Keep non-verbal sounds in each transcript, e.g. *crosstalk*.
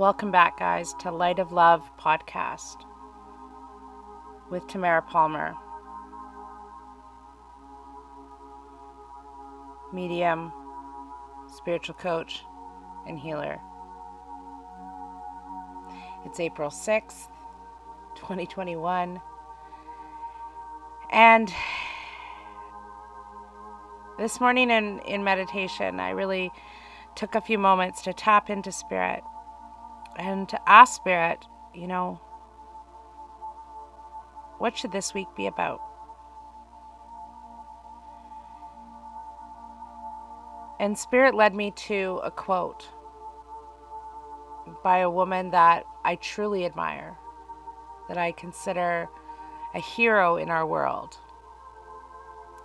Welcome back, guys, to Light of Love podcast with Tamara Palmer, medium, spiritual coach, and healer. It's April 6th, 2021. And this morning in, in meditation, I really took a few moments to tap into spirit and to ask Spirit, you know, what should this week be about? And Spirit led me to a quote by a woman that I truly admire, that I consider a hero in our world.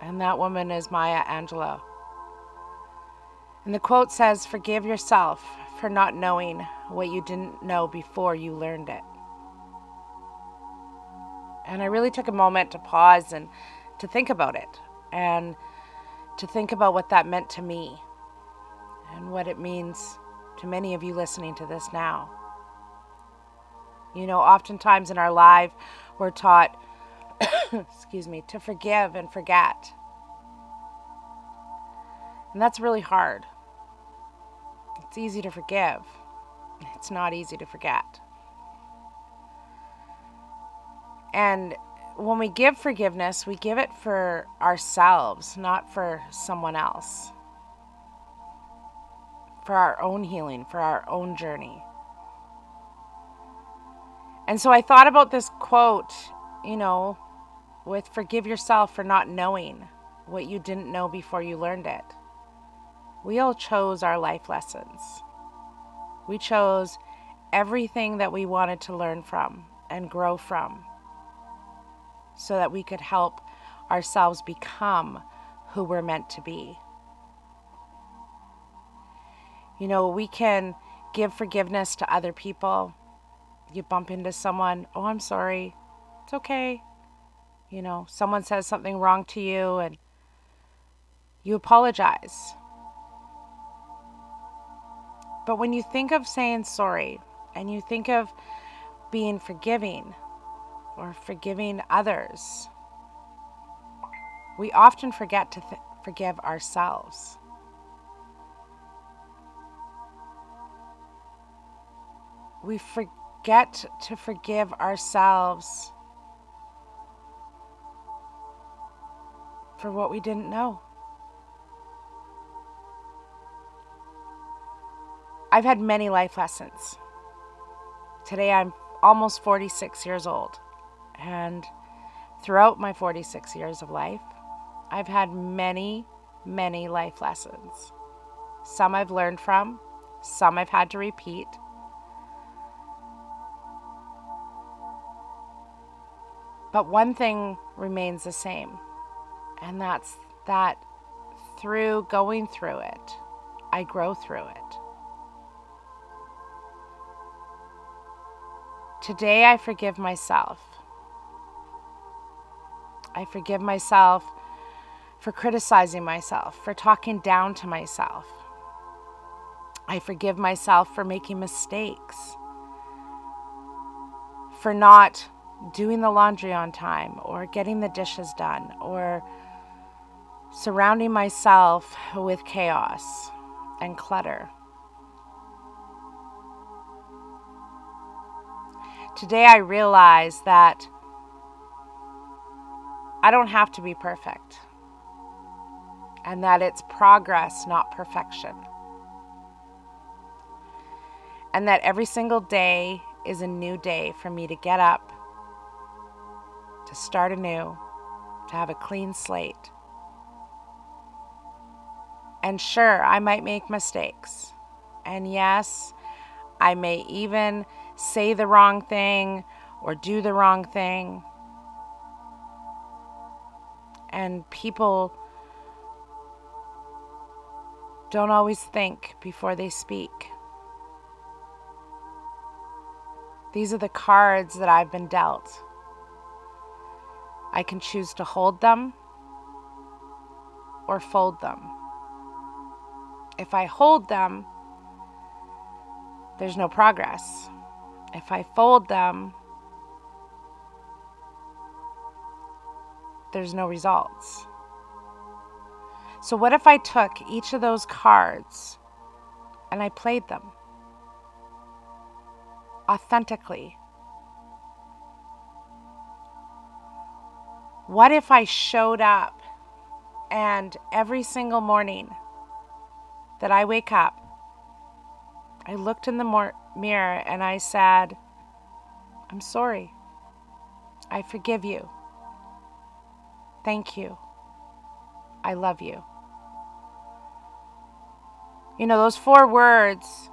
And that woman is Maya Angelou. And the quote says, Forgive yourself for not knowing what you didn't know before you learned it. And I really took a moment to pause and to think about it and to think about what that meant to me and what it means to many of you listening to this now. You know, oftentimes in our life, we're taught, *coughs* excuse me, to forgive and forget. And that's really hard. It's easy to forgive, it's not easy to forget. And when we give forgiveness, we give it for ourselves, not for someone else. For our own healing, for our own journey. And so I thought about this quote, you know, with forgive yourself for not knowing what you didn't know before you learned it. We all chose our life lessons. We chose everything that we wanted to learn from and grow from so that we could help ourselves become who we're meant to be. You know, we can give forgiveness to other people. You bump into someone, oh, I'm sorry. It's okay. You know, someone says something wrong to you and you apologize. But when you think of saying sorry and you think of being forgiving or forgiving others, we often forget to th- forgive ourselves. We forget to forgive ourselves for what we didn't know. I've had many life lessons. Today I'm almost 46 years old. And throughout my 46 years of life, I've had many, many life lessons. Some I've learned from, some I've had to repeat. But one thing remains the same, and that's that through going through it, I grow through it. Today I forgive myself. I forgive myself for criticizing myself, for talking down to myself. I forgive myself for making mistakes, for not doing the laundry on time, or getting the dishes done, or surrounding myself with chaos and clutter. Today I realize that I don't have to be perfect and that it's progress, not perfection. And that every single day is a new day for me to get up, to start anew, to have a clean slate. And sure, I might make mistakes. And yes, I may even say the wrong thing or do the wrong thing. And people don't always think before they speak. These are the cards that I've been dealt. I can choose to hold them or fold them. If I hold them, there's no progress. If I fold them, there's no results. So, what if I took each of those cards and I played them authentically? What if I showed up and every single morning that I wake up, I looked in the mor- mirror and I said, I'm sorry. I forgive you. Thank you. I love you. You know, those four words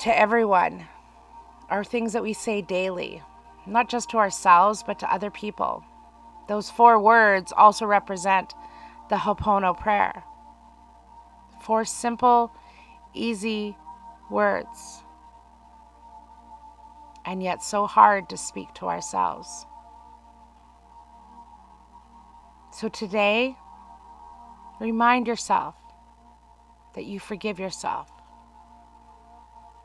to everyone are things that we say daily, not just to ourselves, but to other people. Those four words also represent the Ho'oponopono prayer. Four simple, easy words, and yet so hard to speak to ourselves. So today, remind yourself that you forgive yourself.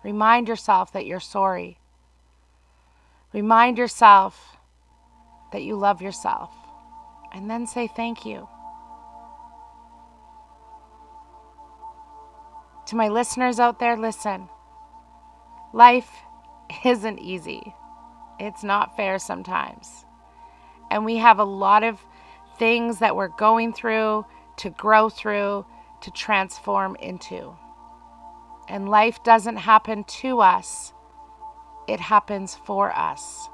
Remind yourself that you're sorry. Remind yourself that you love yourself. And then say thank you. To my listeners out there, listen. Life isn't easy. It's not fair sometimes. And we have a lot of things that we're going through to grow through, to transform into. And life doesn't happen to us, it happens for us.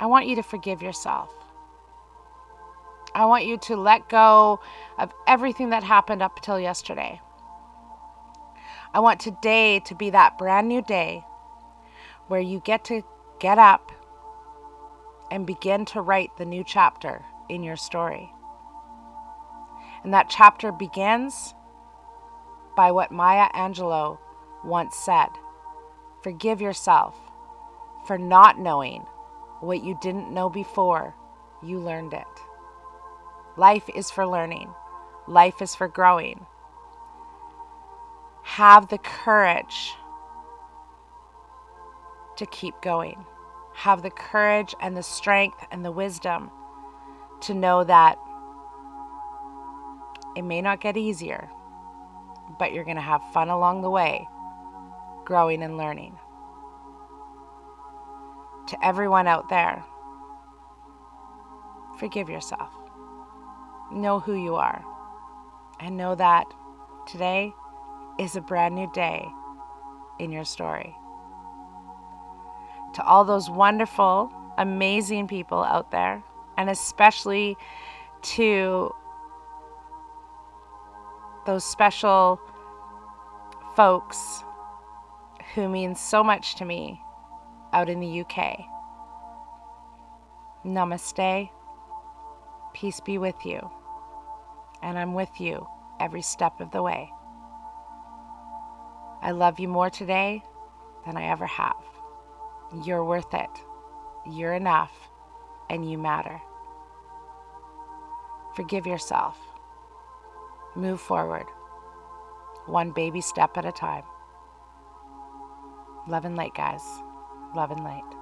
I want you to forgive yourself. I want you to let go of everything that happened up till yesterday. I want today to be that brand new day where you get to get up and begin to write the new chapter in your story. And that chapter begins by what Maya Angelou once said Forgive yourself for not knowing what you didn't know before you learned it. Life is for learning, life is for growing. Have the courage to keep going. Have the courage and the strength and the wisdom to know that it may not get easier, but you're going to have fun along the way, growing and learning. To everyone out there, forgive yourself know who you are and know that today is a brand new day in your story. To all those wonderful, amazing people out there, and especially to those special folks who mean so much to me out in the UK. Namaste. Peace be with you. And I'm with you every step of the way. I love you more today than I ever have. You're worth it. You're enough. And you matter. Forgive yourself. Move forward. One baby step at a time. Love and light, guys. Love and light.